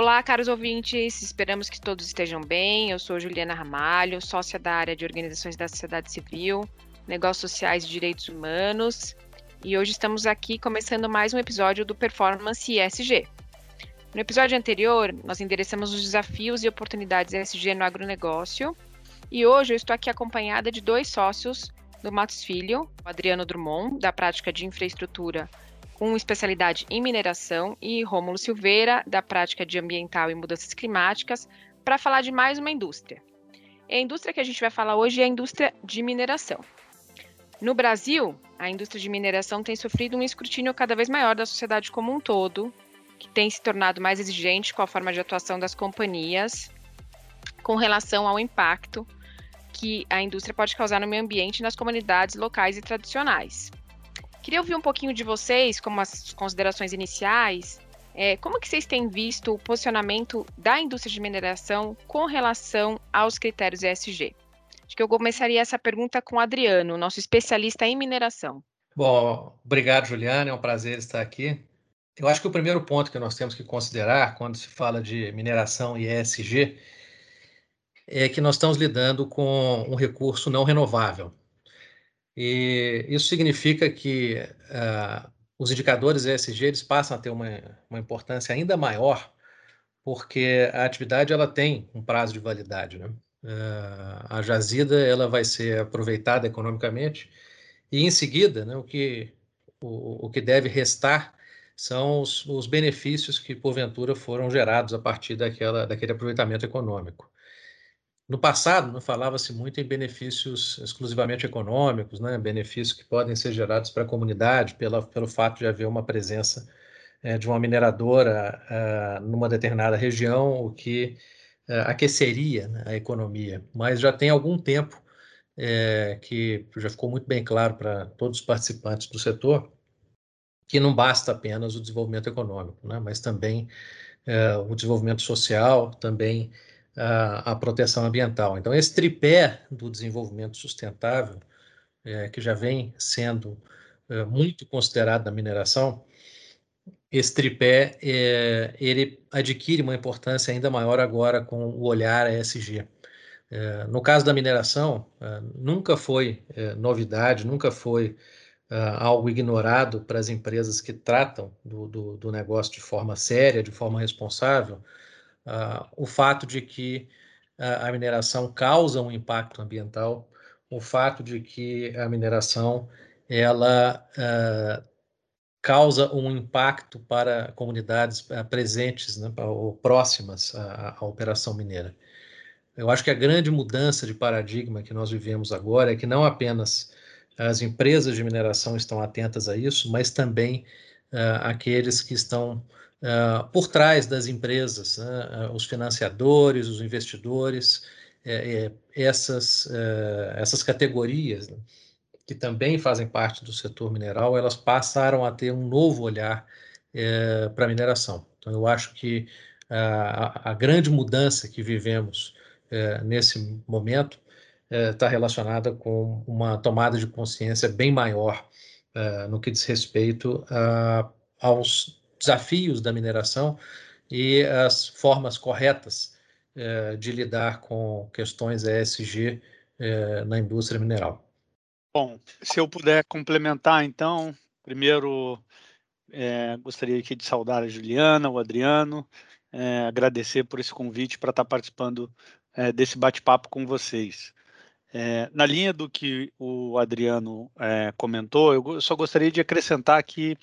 Olá, caros ouvintes, esperamos que todos estejam bem. Eu sou Juliana Ramalho, sócia da área de organizações da sociedade civil, negócios sociais e direitos humanos, e hoje estamos aqui começando mais um episódio do Performance ESG. No episódio anterior, nós endereçamos os desafios e oportunidades ESG no agronegócio, e hoje eu estou aqui acompanhada de dois sócios do Matos Filho, o Adriano Drummond, da prática de infraestrutura com especialidade em mineração, e Rômulo Silveira, da prática de ambiental e mudanças climáticas, para falar de mais uma indústria. A indústria que a gente vai falar hoje é a indústria de mineração. No Brasil, a indústria de mineração tem sofrido um escrutínio cada vez maior da sociedade como um todo, que tem se tornado mais exigente com a forma de atuação das companhias com relação ao impacto que a indústria pode causar no meio ambiente e nas comunidades locais e tradicionais. Queria ouvir um pouquinho de vocês, como as considerações iniciais, é, como que vocês têm visto o posicionamento da indústria de mineração com relação aos critérios ESG? Acho que eu começaria essa pergunta com o Adriano, nosso especialista em mineração. Bom, obrigado, Juliana, é um prazer estar aqui. Eu acho que o primeiro ponto que nós temos que considerar quando se fala de mineração e ESG é que nós estamos lidando com um recurso não renovável. E isso significa que uh, os indicadores ESG eles passam a ter uma, uma importância ainda maior, porque a atividade ela tem um prazo de validade. Né? Uh, a jazida ela vai ser aproveitada economicamente e, em seguida, né, o, que, o, o que deve restar são os, os benefícios que, porventura, foram gerados a partir daquela, daquele aproveitamento econômico. No passado, não falava-se muito em benefícios exclusivamente econômicos, né? benefícios que podem ser gerados para a comunidade pela, pelo fato de haver uma presença é, de uma mineradora uh, numa determinada região, o que uh, aqueceria né, a economia. Mas já tem algum tempo é, que já ficou muito bem claro para todos os participantes do setor que não basta apenas o desenvolvimento econômico, né? mas também é, o desenvolvimento social, também a, proteção ambiental. Então, esse tripé do desenvolvimento sustentável, é, que já vem sendo é, muito considerado na mineração, esse tripé é, ele adquire uma importância ainda maior agora com o olhar ESG. É, no caso da mineração, é, nunca foi é, novidade, nunca foi algo ignorado para as empresas que tratam do, do, do negócio de forma séria, de forma responsável, uh, o fato de que uh, a mineração causa um impacto ambiental, o fato de que a mineração ela uh, causa um impacto para comunidades presentes né, ou próximas à, à operação mineira. Eu acho que a grande mudança de paradigma que nós vivemos agora é que não apenas as empresas de mineração estão atentas a isso, mas também uh, aqueles que estão uh, por trás das empresas, né? uh, os financiadores, os investidores, é, é, essas, uh, essas categorias né? que também fazem parte do setor mineral, elas passaram a ter um novo olhar é, para a mineração. Então, eu acho que a, a grande mudança que vivemos é, nesse momento está relacionada com uma tomada de consciência bem maior no que diz respeito a, aos desafios da mineração e as formas corretas eh, de lidar com questões ESG eh, na indústria mineral. Bom, se eu puder complementar, então, primeiro é, gostaria aqui de saudar a Juliana, o Adriano, é, agradecer por esse convite para estar participando é, desse bate-papo com vocês. na linha do que o Adriano comentou, eu só gostaria de acrescentar que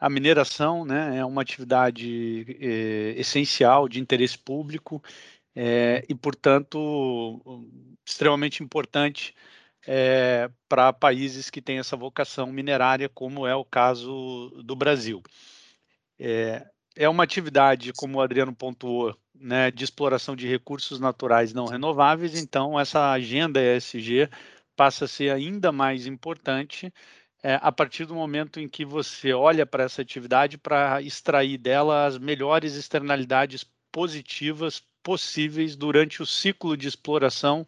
a mineração né, é uma atividade é, essencial de interesse público é, e, portanto, extremamente importante é, para países que têm essa vocação minerária, como é o caso do Brasil. É, é uma atividade, como o Adriano pontuou, né, de exploração de recursos naturais não renováveis, então essa agenda ESG passa a ser ainda mais importante é, a partir do momento em que você olha para essa atividade para extrair dela as melhores externalidades positivas possíveis durante o ciclo de exploração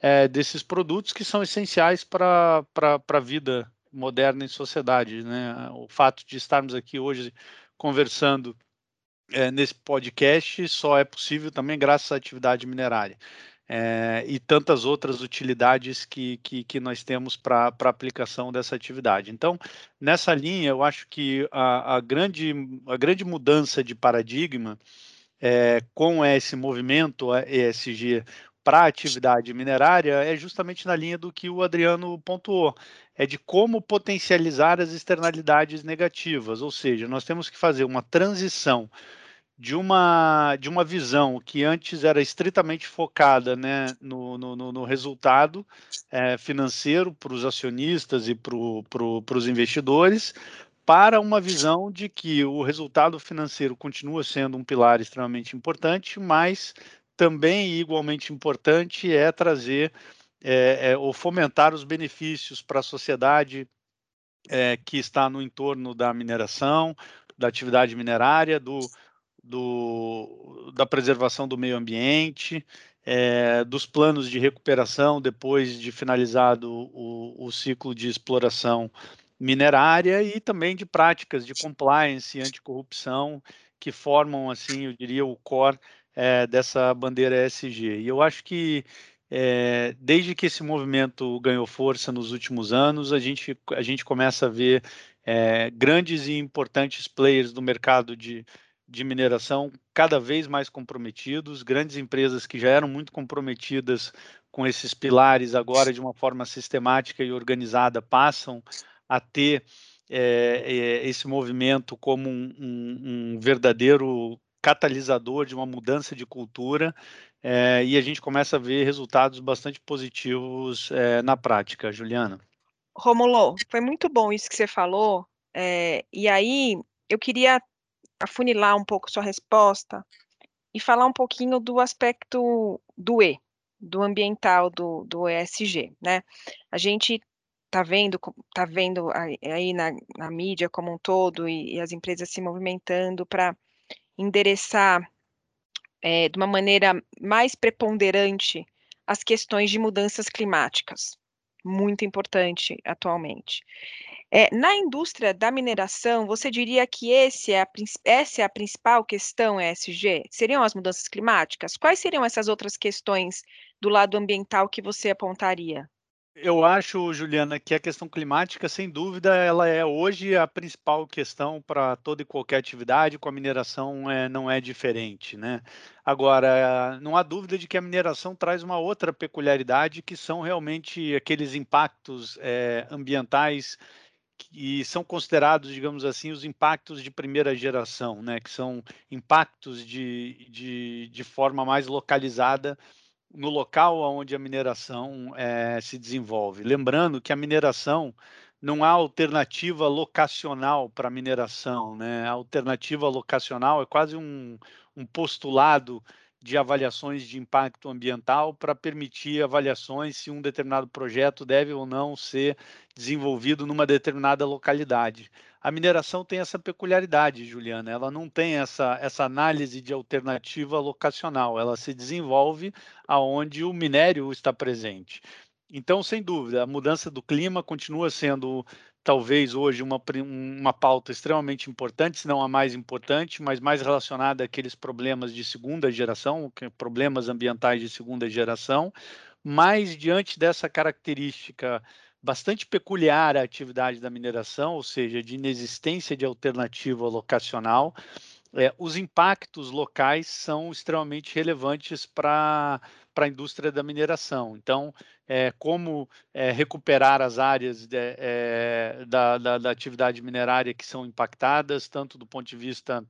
é, desses produtos que são essenciais para a vida moderna em sociedade. Né? O fato de estarmos aqui hoje conversando é, nesse podcast só é possível também graças à atividade minerária. É, e tantas outras utilidades que, que, que nós temos para a aplicação dessa atividade. Então, nessa linha, eu acho que a, a grande, a grande mudança de paradigma é, com esse movimento ESG para a atividade minerária é justamente na linha do que o Adriano pontuou, é de como potencializar as externalidades negativas, ou seja, nós temos que fazer uma transição de uma, de uma visão que antes era estritamente focada né, no, no, no resultado é, financeiro para os acionistas e para pro, os investidores, para uma visão de que o resultado financeiro continua sendo um pilar extremamente importante, mas também igualmente importante é trazer é, é, ou fomentar os benefícios para a sociedade que está no entorno da mineração, da atividade minerária, do, do, da preservação do meio ambiente, é, dos planos de recuperação depois de finalizado o, o, ciclo de exploração minerária e também de práticas de compliance e anticorrupção que formam, assim, eu diria, o core é, dessa bandeira ESG. E eu acho que é, desde que esse movimento ganhou força nos últimos anos, a gente, a gente começa a ver grandes e importantes players do mercado de, de mineração cada vez mais comprometidos, grandes empresas que já eram muito comprometidas com esses pilares, agora de uma forma sistemática e organizada, passam a ter é, esse movimento como um, um, um, verdadeiro catalisador de uma mudança de cultura é, e a gente começa a ver resultados bastante positivos é, na prática, Juliana. Romulo, foi muito bom isso que você falou, e aí eu queria afunilar um pouco sua resposta e falar um pouquinho do aspecto do E, do ambiental, do, do ESG, né? A gente está vendo, tá vendo aí na, na, mídia como um todo e, e as empresas se movimentando para endereçar é, de uma maneira mais preponderante as questões de mudanças climáticas, muito importante atualmente. É, na indústria da mineração, você diria que esse é a, essa é a principal questão ESG? Seriam as mudanças climáticas? Quais seriam essas outras questões do lado ambiental que você apontaria? Eu acho, Juliana, que a questão climática, sem dúvida, ela é hoje a principal questão para toda e qualquer atividade, com a mineração é, não é diferente, né? Agora, não há dúvida de que a mineração traz uma outra peculiaridade, que são realmente aqueles impactos é, ambientais e são considerados, digamos assim, os impactos de primeira geração, né, que são impactos de, de, de forma mais localizada no local onde a mineração é, se desenvolve. Lembrando que a mineração não há alternativa locacional para mineração, né? A alternativa locacional é quase um, um postulado de avaliações de impacto ambiental para permitir avaliações se um determinado projeto deve ou não ser desenvolvido numa determinada localidade. A mineração tem essa peculiaridade, Juliana, ela não tem essa, essa análise de alternativa locacional, ela se desenvolve aonde o minério está presente. Então, sem dúvida, a mudança do clima continua sendo talvez hoje uma, uma pauta extremamente importante, se não a mais importante, mas mais relacionada àqueles problemas de segunda geração, problemas ambientais de segunda geração, mas diante dessa característica bastante peculiar à atividade da mineração, ou seja, de inexistência de alternativa locacional, é, os impactos locais são extremamente relevantes para a indústria da mineração. Então, é, como é, recuperar as áreas de, é, da, da, da, atividade minerária que são impactadas, tanto do ponto de vista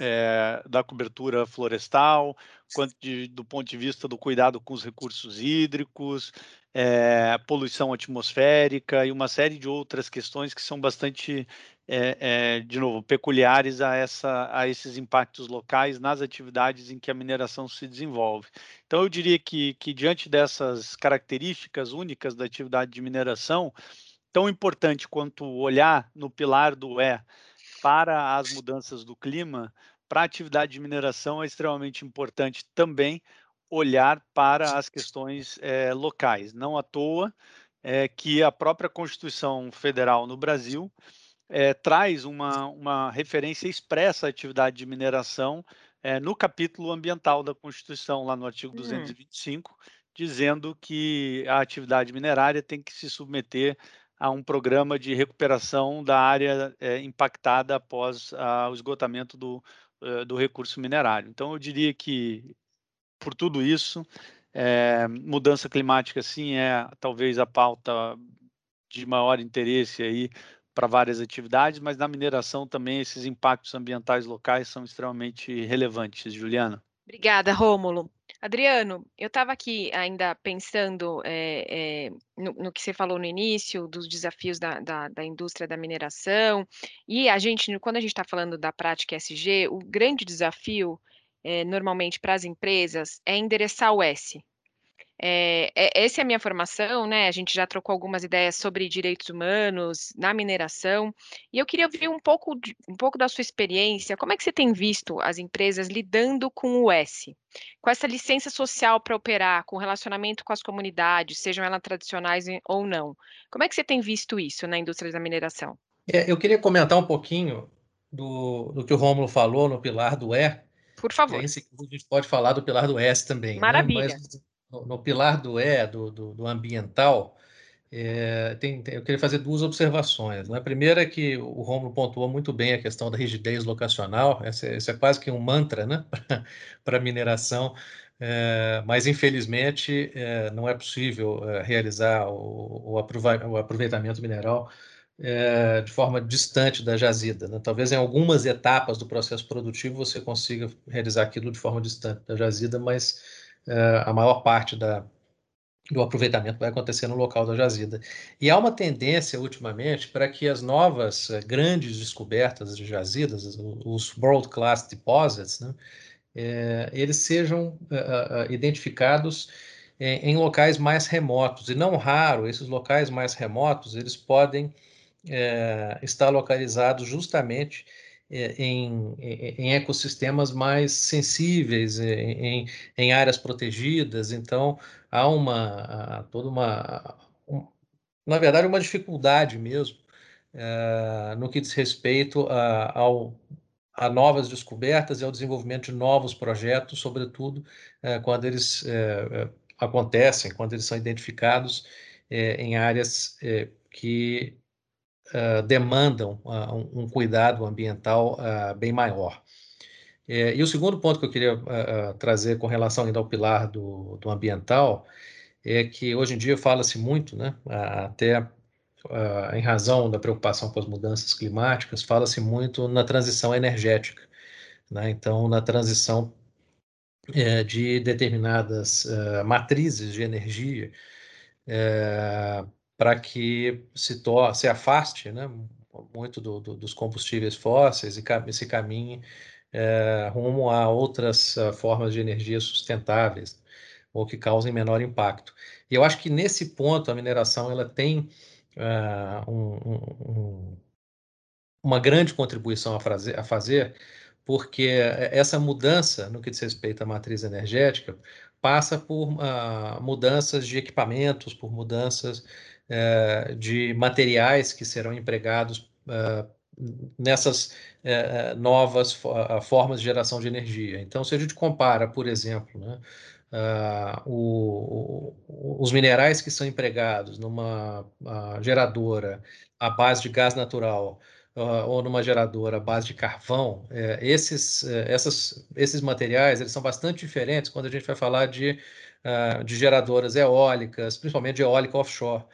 é, da cobertura florestal, quanto de, do ponto de vista do cuidado com os recursos hídricos, é, poluição atmosférica e uma série de outras questões que são bastante, é, de novo, peculiares a, essa, a esses impactos locais nas atividades em que a mineração se desenvolve. Então, eu diria que, que diante dessas características únicas da atividade de mineração, tão importante quanto olhar no pilar do E para as mudanças do clima, para a atividade de mineração é extremamente importante também olhar para as questões é, locais. Não à toa é, que a própria Constituição Federal no Brasil é, traz uma, uma referência expressa à atividade de mineração no capítulo ambiental da Constituição, lá no artigo 225, hum. dizendo que a atividade minerária tem que se submeter a um programa de recuperação da área impactada após a, o esgotamento do, do recurso minerário. Então, eu diria que, por tudo isso, é, mudança climática, sim, é talvez a pauta de maior interesse aí para várias atividades, mas na mineração também esses impactos ambientais locais são extremamente relevantes, Juliana. Obrigada, Rômulo. Adriano, eu estava aqui ainda pensando é, é, no, no, que você falou no início, dos desafios da, da, da indústria da mineração, e a gente, quando a gente está falando da prática SG, o grande desafio, é, normalmente para as empresas, é endereçar o S, é, é, essa é a minha formação, né? A gente já trocou algumas ideias sobre direitos humanos na mineração, e eu queria ouvir um pouco, de, um pouco da sua experiência. Como é que você tem visto as empresas lidando com o S? Com essa licença social para operar, com relacionamento com as comunidades, sejam elas tradicionais ou não. Como é que você tem visto isso na indústria da mineração? É, eu queria comentar um pouquinho do, do que o Rômulo falou no pilar do E. Por favor. E aí, a gente pode falar do pilar do S também. Né? Maravilha. Né? Mas, no, no pilar do E, do, do, do ambiental, é, tem, tem, eu queria fazer duas observações. Né? A primeira é que o Romulo pontuou muito bem a questão da rigidez locacional, esse, esse é quase que um mantra né? para a mineração, é, mas infelizmente é, não é possível é, realizar o, o, aproveitamento mineral é, de forma distante da jazida. Né? Talvez em algumas etapas do processo produtivo você consiga realizar aquilo de forma distante da jazida, mas é, a maior parte da, do aproveitamento vai acontecer no local da jazida. E há uma tendência, ultimamente, para que as novas uh, grandes descobertas de jazidas, os world class deposits, né, é, eles sejam uh, uh, identificados em, em, locais mais remotos. E não raro, esses locais mais remotos, eles podem estar localizados justamente é, em, em, ecossistemas mais sensíveis, é, em, em, áreas protegidas. Então, há uma toda uma, um, na verdade, uma dificuldade mesmo é, no que diz respeito a, ao, a novas descobertas e ao desenvolvimento de novos projetos, sobretudo é, quando eles é, acontecem, quando eles são identificados em áreas que uh, demandam uh, um, cuidado ambiental uh, bem maior. É, e o segundo ponto que eu queria trazer com relação ainda ao pilar do, do ambiental é que hoje em dia fala-se muito, né, até em razão da preocupação com as mudanças climáticas, fala-se muito na transição energética. Né? Então, na transição é, de determinadas matrizes de energia é, para que se, se afaste né, muito do, do, dos combustíveis fósseis e se caminhe é, rumo a outras uh, formas de energia sustentáveis ou que causem menor impacto. E eu acho que nesse ponto a mineração ela tem uh, um, um, uma grande contribuição a fazer, a fazer, porque essa mudança no que diz respeito à matriz energética passa por uh, mudanças de equipamentos, por mudanças uh, de materiais que serão empregados uh, nessas eh, novas formas de geração de energia. Então, se a gente compara, por exemplo, né, o, os minerais que são empregados numa geradora à base de gás natural ou numa geradora à base de carvão, esses, essas, esses materiais eles são bastante diferentes quando a gente vai falar de, de geradoras eólicas, principalmente de eólica offshore.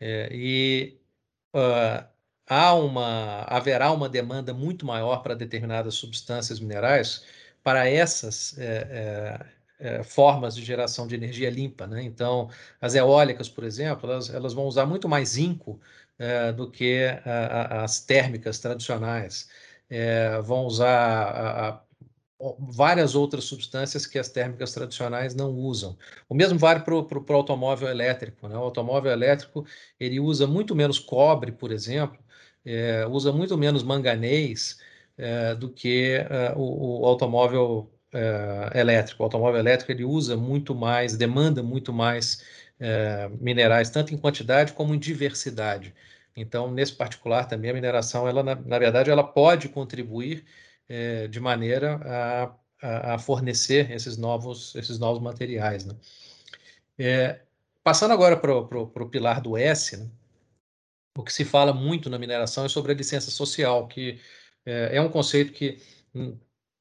É, e uh, há uma, haverá uma demanda muito maior para determinadas substâncias minerais para essas é, é, formas de geração de energia limpa. Né? Então, as eólicas, por exemplo, elas, elas vão usar muito mais zinco do que a, a, as térmicas tradicionais. Vão usar a, várias outras substâncias que as térmicas tradicionais não usam. O mesmo vale para o automóvel elétrico. Né? O automóvel elétrico ele usa muito menos cobre, por exemplo, é, usa muito menos manganês é, do que é, o, o, automóvel é, elétrico. O automóvel elétrico ele usa muito mais, demanda muito mais é, minerais, tanto em quantidade como em diversidade. Então, nesse particular também, a mineração, ela, na, na verdade, ela pode contribuir é, de maneira a, a, fornecer esses novos, esses novos materiais. Né? É, passando agora para o pilar do S, né? o que se fala muito na mineração é sobre a licença social, que é, é um conceito que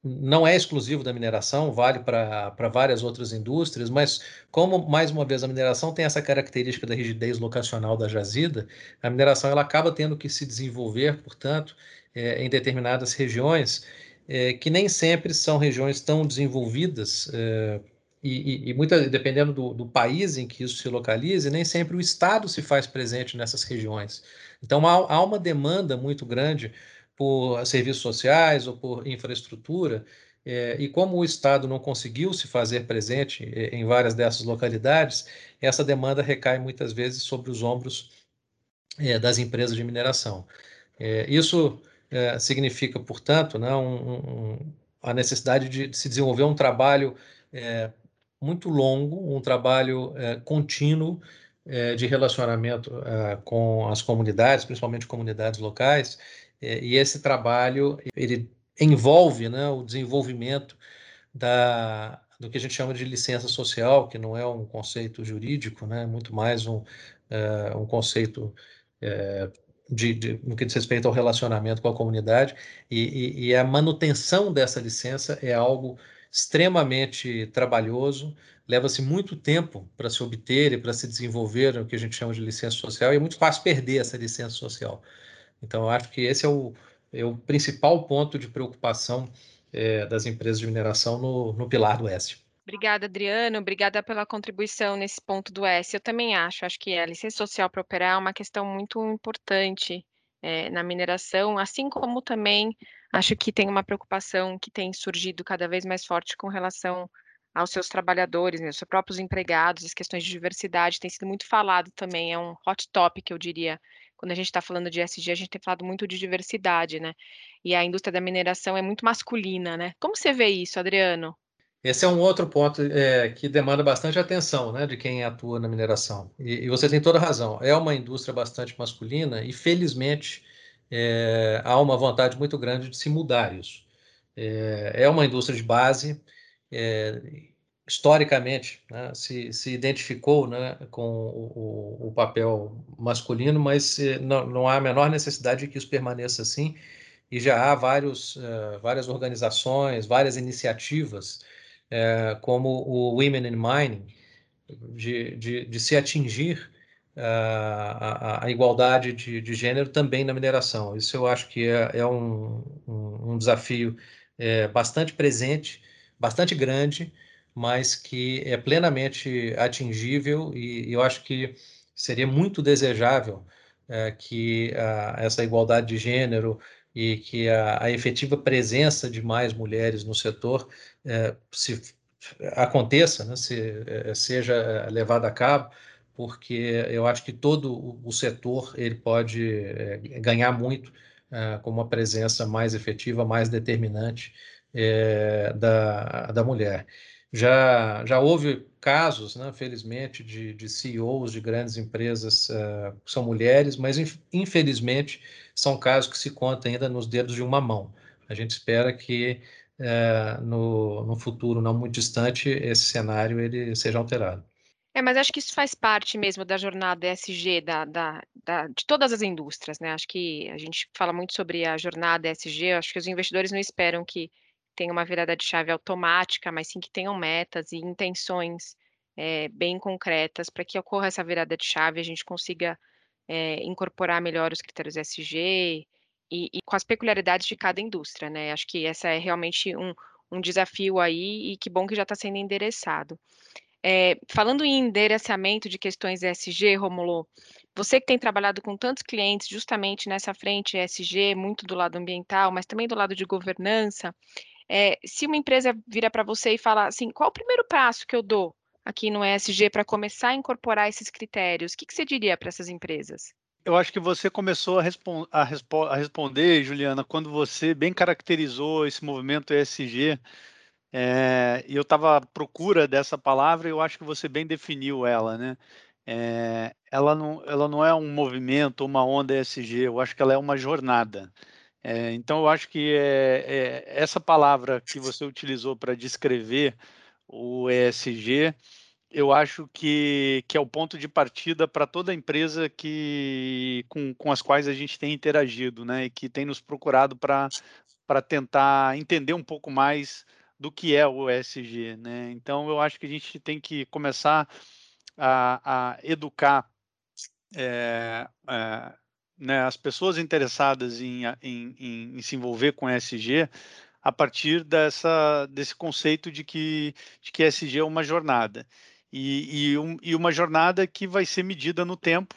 não é exclusivo da mineração, vale para várias outras indústrias, mas como, mais uma vez, a mineração tem essa característica da rigidez locacional da jazida, a mineração ela acaba tendo que se desenvolver, portanto, é, em determinadas regiões, é, que nem sempre são regiões tão desenvolvidas, é, e, e, e muita, dependendo do, do, país em que isso se localize, nem sempre o Estado se faz presente nessas regiões. Então, há, há uma demanda muito grande por serviços sociais ou por infraestrutura, é, e como o Estado não conseguiu se fazer presente é, em várias dessas localidades, essa demanda recai muitas vezes sobre os ombros é, das empresas de mineração. isso significa, portanto, né, um, um, a necessidade de, se desenvolver um trabalho muito longo, um trabalho contínuo de relacionamento com as comunidades, principalmente comunidades locais, é, e esse trabalho ele envolve né, o desenvolvimento da, do que a gente chama de licença social, que não é um conceito jurídico, né, muito mais um, um conceito uh, de, de, no que diz respeito ao relacionamento com a comunidade, e, e, e a manutenção dessa licença é algo extremamente trabalhoso, leva-se muito tempo para se obter e para se desenvolver o que a gente chama de licença social, e é muito fácil perder essa licença social. Então, eu acho que esse é o, é o principal ponto de preocupação é, das empresas de mineração no, no pilar do S. Obrigada, Adriano. Obrigada pela contribuição nesse ponto do S. Eu também acho, acho que a licença social para operar é uma questão muito importante é, na mineração, assim como também acho que tem uma preocupação que tem surgido cada vez mais forte com relação aos seus trabalhadores, né, aos seus próprios empregados, as questões de diversidade tem sido muito falado também, é um hot topic, eu diria, quando a gente está falando de ESG, a gente tem falado muito de diversidade, né? E a indústria da mineração é muito masculina, né? Como você vê isso, Adriano? Esse é um outro ponto é, que demanda bastante atenção né, de quem atua na mineração. E, e, você tem toda razão. É uma indústria bastante masculina e, felizmente, é, há uma vontade muito grande de se mudar isso. É, é uma indústria de base. É, historicamente né, se, se, identificou né, com o, o, papel masculino, mas eh, não, não, há a menor necessidade de que isso permaneça assim, e já há vários, uh, várias organizações, várias iniciativas, uh, como o Women in Mining, de, de, de se atingir uh, a, a, igualdade de, de, gênero também na mineração. Isso eu acho que é, é um, um, um, desafio bastante presente, bastante grande, mas que é plenamente atingível e, e eu acho que seria muito desejável é, que a, essa igualdade de gênero e que a, a, efetiva presença de mais mulheres no setor é, se aconteça, né, se, é, seja levada a cabo, porque eu acho que todo o, setor ele pode ganhar muito com uma presença mais efetiva, mais determinante da, da mulher. Já, já houve casos, né, felizmente, de, de CEOs de grandes empresas uh, são mulheres, mas infelizmente são casos que se contam ainda nos dedos de uma mão. A gente espera que uh, no, no futuro não muito distante esse cenário ele seja alterado. É, mas acho que isso faz parte mesmo da jornada ESG da, da, da, de todas as indústrias, né? Acho que a gente fala muito sobre a jornada ESG, acho que os investidores não esperam que tenha uma virada de chave automática, mas sim que tenham metas e intenções é, bem concretas para que ocorra essa virada de chave a gente consiga é, incorporar melhor os critérios SG e, e, com as peculiaridades de cada indústria, né? Acho que essa é realmente um, um desafio aí e que bom que já está sendo endereçado. É, falando em endereçamento de questões ESG, Romulo, você que tem trabalhado com tantos clientes justamente nessa frente ESG, muito do lado ambiental, mas também do lado de governança, é, se uma empresa vira para você e fala assim, qual o primeiro passo que eu dou aqui no ESG para começar a incorporar esses critérios, o que, que você diria para essas empresas? Eu acho que você começou a, a, respo a, responder, Juliana, quando você bem caracterizou esse movimento ESG. É, e eu estava à procura dessa palavra e eu acho que você bem definiu ela, né? é, ela, não, ela não é um movimento, uma onda ESG, eu acho que ela é uma jornada. É, então, eu acho que é, é essa palavra que você utilizou para descrever o ESG, eu acho que, que é o ponto de partida para toda empresa que, com, com as quais a gente tem interagido, né, e que tem nos procurado para tentar entender um pouco mais do que é o ESG. Né? Então, eu acho que a gente tem que começar a, a educar é, é, né, as pessoas interessadas em, em, em, em se envolver com ESG a partir dessa, desse conceito de que, de que é uma jornada. E, e, um, e uma jornada que vai ser medida no tempo,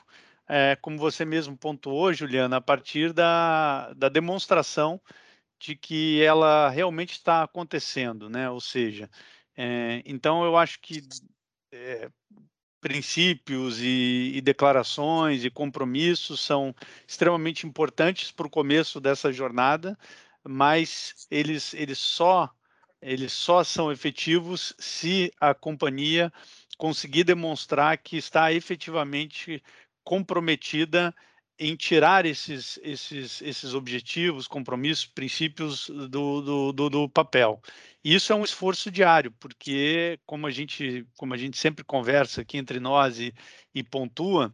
é, como você mesmo pontuou, Juliana, a partir da, da demonstração de que ela realmente está acontecendo, né? Ou seja, é, então eu acho que é, princípios e, e, declarações e compromissos são extremamente importantes para o começo dessa jornada, mas eles, eles só eles só são efetivos se a companhia conseguir demonstrar que está efetivamente comprometida em tirar esses, esses, esses objetivos, compromissos, princípios do, do, do, do, papel. Isso é um esforço diário, porque como a gente, como a gente sempre conversa aqui entre nós e, e pontua,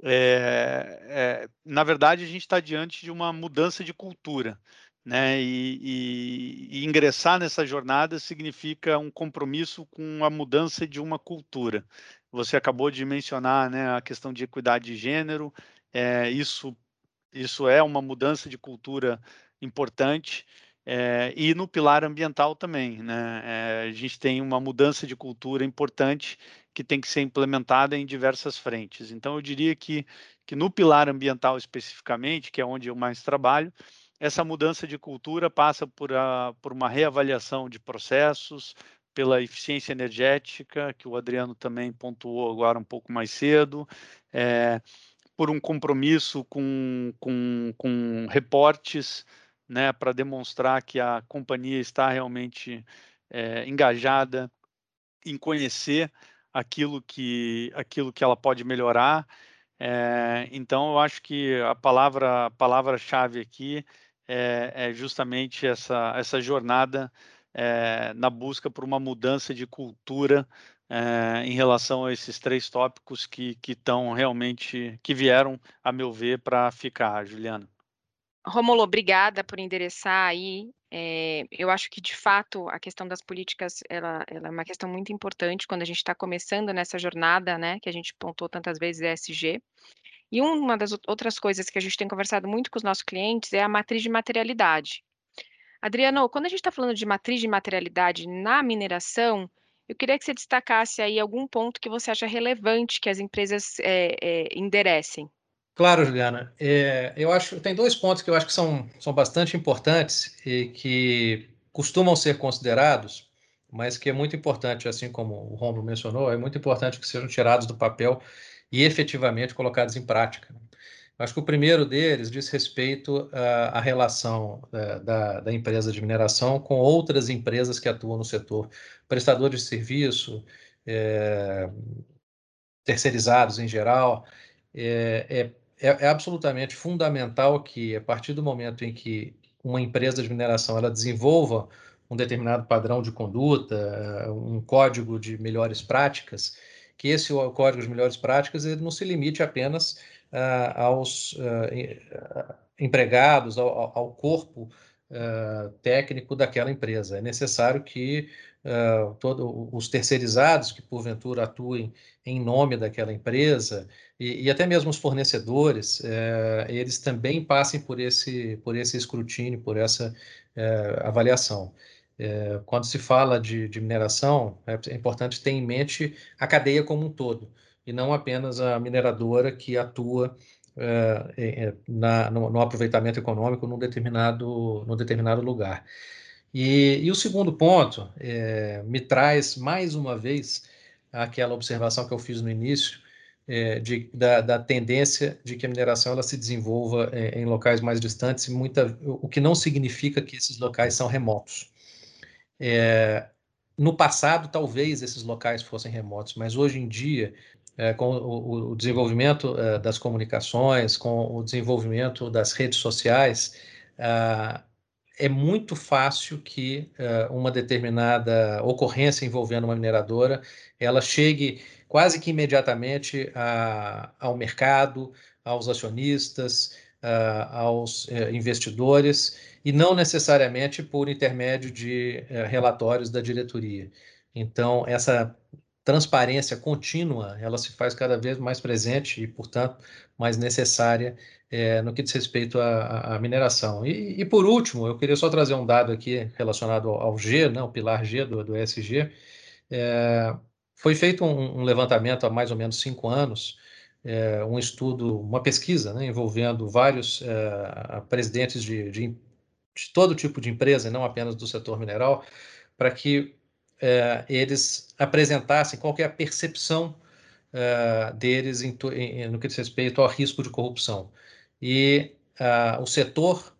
é, é, na verdade a gente está diante de uma mudança de cultura né? E, e, e, ingressar nessa jornada significa um compromisso com a mudança de uma cultura. Você acabou de mencionar, né, a questão de equidade de gênero. É, isso, isso é uma mudança de cultura importante. É, e no pilar ambiental também, né? É, a gente tem uma mudança de cultura importante que tem que ser implementada em diversas frentes. Então, eu diria que, que no pilar ambiental especificamente, que é onde eu mais trabalho, essa mudança de cultura passa por, a, por uma reavaliação de processos, pela eficiência energética, que o Adriano também pontuou agora um pouco mais cedo, é, por um compromisso com, com, com reportes né, para demonstrar que a companhia está realmente é, engajada em conhecer aquilo que, aquilo que ela pode melhorar. É, então, eu acho que a palavra palavra-chave aqui é, é justamente essa, essa jornada é, na busca por uma mudança de cultura é, em relação a esses três tópicos que estão realmente, que vieram, a meu ver, para ficar, Juliana. Romulo, obrigada por endereçar aí. É, eu acho que, de fato, a questão das políticas ela, ela é uma questão muito importante quando a gente está começando nessa jornada, né, que a gente pontou tantas vezes ESG. E uma das outras coisas que a gente tem conversado muito com os nossos clientes é a matriz de materialidade. Adriano, quando a gente está falando de matriz de materialidade na mineração, eu queria que você destacasse aí algum ponto que você acha relevante que as empresas é, é, enderecem. Claro, Juliana. É, eu acho tem dois pontos que eu acho que são, são bastante importantes e que costumam ser considerados, mas que é muito importante, assim como o Romulo mencionou, é muito importante que sejam tirados do papel e efetivamente colocados em prática. Acho que o primeiro deles diz respeito à, à relação da, da, da, empresa de mineração com outras empresas que atuam no setor, prestadores de serviço, é, terceirizados em geral. É, é, é, absolutamente fundamental que, a partir do momento em que uma empresa de mineração ela desenvolva um determinado padrão de conduta, um código de melhores práticas, que esse código de melhores práticas ele não se limite apenas uh, aos uh, empregados, ao, ao corpo uh, técnico daquela empresa. É necessário que todos os terceirizados que porventura atuem em nome daquela empresa e, e até mesmo os fornecedores, eles também passem por esse, por esse escrutínio, por essa avaliação. É, quando se fala de, de mineração, é, é, importante ter em mente a cadeia como um todo, e não apenas a mineradora que atua é, é na, no, no, aproveitamento econômico num determinado, num determinado lugar. E, e o segundo ponto é, me traz, mais uma vez, aquela observação que eu fiz no início, de, da, da, tendência de que a mineração ela se desenvolva em locais mais distantes, muita, o que não significa que esses locais são remotos. É, no passado, talvez esses locais fossem remotos, mas hoje em dia, é, com o, o desenvolvimento é, das comunicações, com o desenvolvimento das redes sociais, ah, é muito fácil que uh, uma determinada ocorrência envolvendo uma mineradora ela chegue quase que imediatamente a, ao mercado, aos acionistas, uh, aos uh, investidores e não necessariamente por intermédio de relatórios da diretoria. Então essa transparência contínua ela se faz cada vez mais presente e portanto mais necessária é, no que diz respeito à, à mineração. E, e, por último, eu queria só trazer um dado aqui relacionado ao, G, né, o pilar G do, do ESG. É, foi feito um, um, levantamento há mais ou menos cinco anos, um estudo, uma pesquisa né, envolvendo vários presidentes de, de, de, todo tipo de empresa, não apenas do setor mineral, para que é, eles apresentassem qual é a percepção é, deles em, em, no que diz respeito ao risco de corrupção e uh, o setor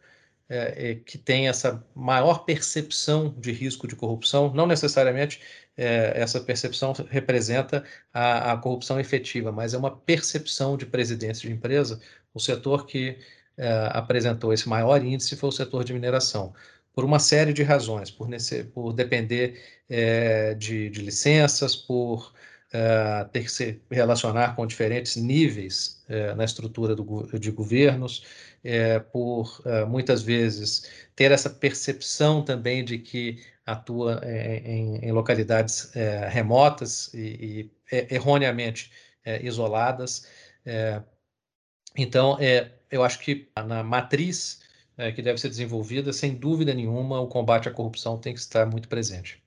é, que tem essa maior percepção de risco de corrupção, não necessariamente é, essa percepção representa a, a, corrupção efetiva, mas é uma percepção de presidência de empresa. O setor que é, apresentou esse maior índice foi o setor de mineração, por uma série de razões, por, nesse, por depender é, de, de licenças, por uh, ter que se relacionar com diferentes níveis na estrutura do, de governos, por muitas vezes ter essa percepção também de que atua em, em localidades remotas e, e erroneamente isoladas. Então, eu acho que na matriz que deve ser desenvolvida, sem dúvida nenhuma, o combate à corrupção tem que estar muito presente.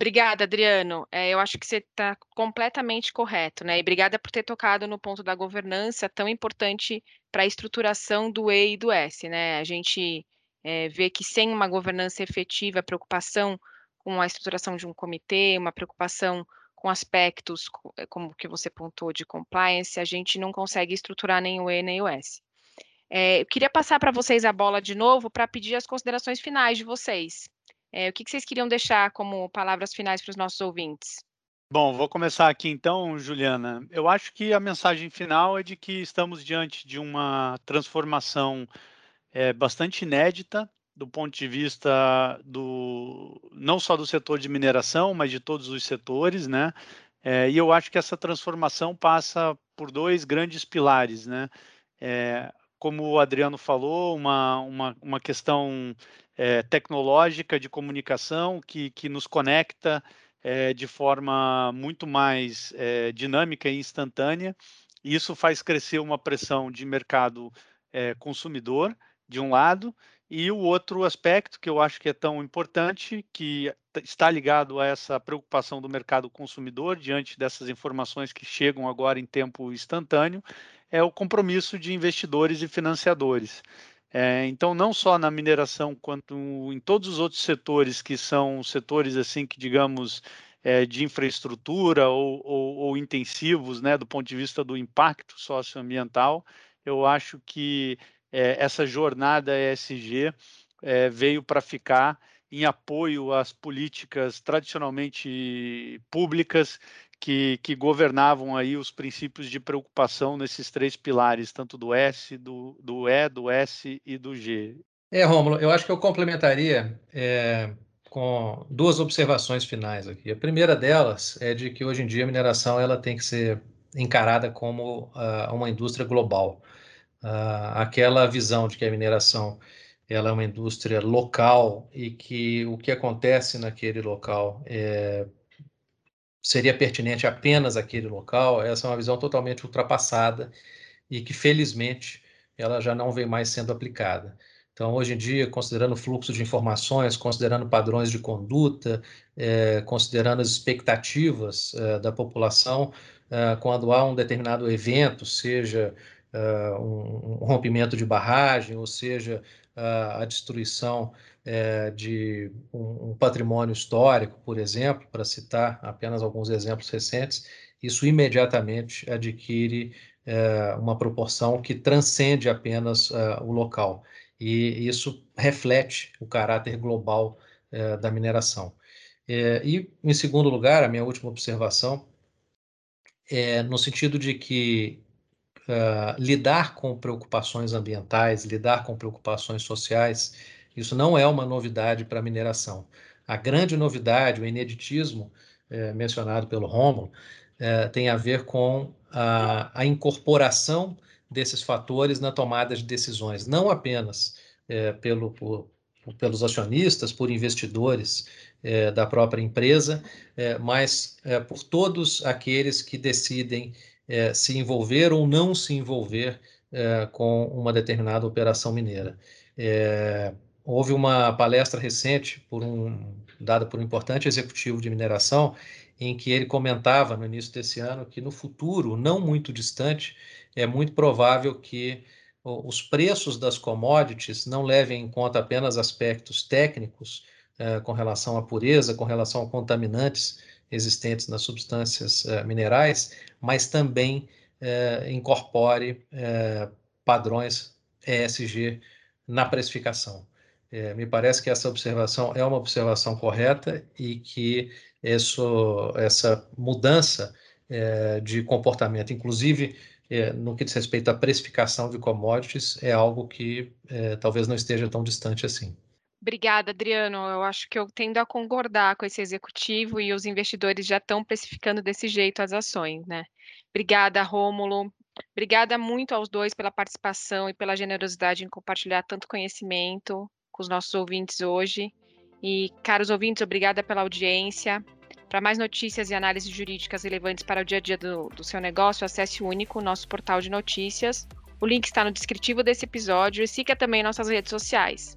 Obrigada, Adriano. É, eu acho que você está completamente correto, né? E obrigada por ter tocado no ponto da governança tão importante para a estruturação do E e do S, né? A gente é, vê que sem uma governança efetiva, preocupação com a estruturação de um comitê, uma preocupação com aspectos é, como que você pontuou de compliance, a gente não consegue estruturar nem o E nem o S. É, eu queria passar para vocês a bola de novo para pedir as considerações finais de vocês. É, o que, que vocês queriam deixar como palavras finais para os nossos ouvintes? Bom, vou começar aqui então, Juliana. Eu acho que a mensagem final é de que estamos diante de uma transformação é, bastante inédita do ponto de vista do não só do setor de mineração, mas de todos os setores, né? É, e eu acho que essa transformação passa por dois grandes pilares, né? É, como o Adriano falou, uma, uma, uma questão é, tecnológica de comunicação que, que nos conecta é, de forma muito mais é, dinâmica e instantânea. Isso faz crescer uma pressão de mercado consumidor, de um lado, e o outro aspecto que eu acho que é tão importante, que está ligado a essa preocupação do mercado consumidor diante dessas informações que chegam agora em tempo instantâneo, é o compromisso de investidores e financiadores. É, então, não só na mineração, quanto em todos os outros setores que são setores assim que, digamos, é, de infraestrutura ou, ou, ou, intensivos, né, do ponto de vista do impacto socioambiental, eu acho que é, essa jornada ESG é, veio para ficar em apoio às políticas tradicionalmente públicas que, que, governavam aí os princípios de preocupação nesses três pilares, tanto do S, do, do E, do S e do G. É, Rômulo, eu acho que eu complementaria é, com duas observações finais aqui. A primeira delas é de que hoje em dia a mineração ela tem que ser encarada como uh, uma indústria global. Uh, aquela visão de que a mineração ela é uma indústria local e que o que acontece naquele local é seria pertinente apenas aquele local, essa é uma visão totalmente ultrapassada e que, felizmente, ela já não vem mais sendo aplicada. Então, hoje em dia, considerando o fluxo de informações, considerando padrões de conduta, é, considerando as expectativas é, da população, é, quando há um determinado evento, seja um, um rompimento de barragem, ou seja, a destruição é, de um, um, patrimônio histórico, por exemplo, para citar apenas alguns exemplos recentes, isso imediatamente adquire é, uma proporção que transcende apenas é, o local. E isso reflete o caráter global é, da mineração. E, em segundo lugar, a minha última observação é, no sentido de que uh, lidar com preocupações ambientais, lidar com preocupações sociais, isso não é uma novidade para a mineração. A grande novidade, o ineditismo é, mencionado pelo Romulo, é, tem a ver com a, a, incorporação desses fatores na tomada de decisões, não apenas é, pelo, por, pelos acionistas, por investidores da própria empresa, mas por todos aqueles que decidem é, se envolver ou não se envolver é, com uma determinada operação mineira. É, houve uma palestra recente por um, dada por um importante executivo de mineração, em que ele comentava no início desse ano que no futuro, não muito distante, é muito provável que os preços das commodities não levem em conta apenas aspectos técnicos eh, com relação à pureza, com relação a contaminantes, existentes nas substâncias uh, minerais, mas também uh, incorpore uh, padrões ESG na precificação. me parece que essa observação é uma observação correta e que isso, essa mudança de comportamento, inclusive no que diz respeito à precificação de commodities, é algo que talvez não esteja tão distante assim. Obrigada, Adriano. Eu acho que eu tendo a concordar com esse executivo e os investidores já estão precificando desse jeito as ações, né? Obrigada, Rômulo. Obrigada muito aos dois pela participação e pela generosidade em compartilhar tanto conhecimento com os nossos ouvintes hoje. E, caros ouvintes, obrigada pela audiência. Para mais notícias e análises jurídicas relevantes para o dia a dia do, do seu negócio, acesse o Único, nosso portal de notícias. O link está no descritivo desse episódio e siga também nossas redes sociais.